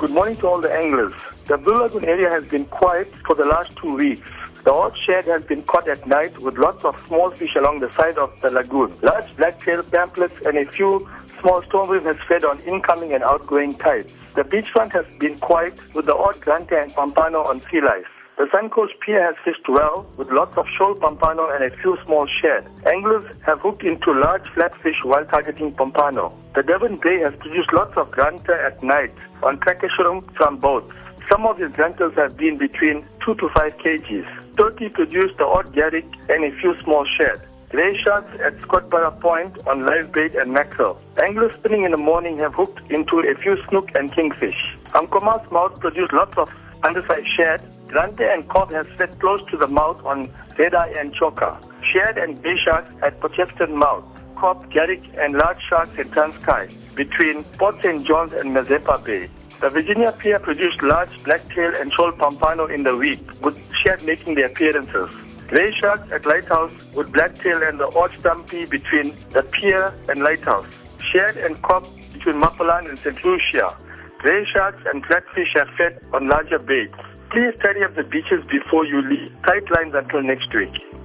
Good morning to all the anglers. The Blue Lagoon area has been quiet for the last two weeks. The odd shad has been caught at night with lots of small fish along the side of the lagoon. Large blacktail pamphlets and a few small stoneweed has fed on incoming and outgoing tides. The beachfront has been quiet with the odd grunter and pompano on sea lice. The Suncoast Pier has fished well with lots of shoal pompano and a few small shad. Anglers have hooked into large flatfish while targeting pompano. The Durban Bay has produced lots of grunter at night on shrimp from boats. Some of these grunters have been between 2 to 5 kgs. Turkey produced the odd garrick and a few small shad. Grey sharks at Scottburgh Point on live bait and mackerel. Anglers spinning in the morning have hooked into a few snook and kingfish. Umkomaas mouth produced lots of undersized shad. Grunter and cob has fed close to the mouth on red eye and chokka. Shad and bay sharks at Potchefstroom mouth. Cob, garrick and large sharks at Transkei between Port St. John's and Mazeppa Bay. The Virginia Pier produced large blacktail and shoal pompano in the week, with shad making their appearances. Grey sharks at Lighthouse with blacktail and the odd stumpy between the pier and Lighthouse. Shad and cob between Mapelane and St. Lucia. Grey sharks and flatfish are fed on larger baits. Please tidy up the beaches before you leave. Tight lines until next week.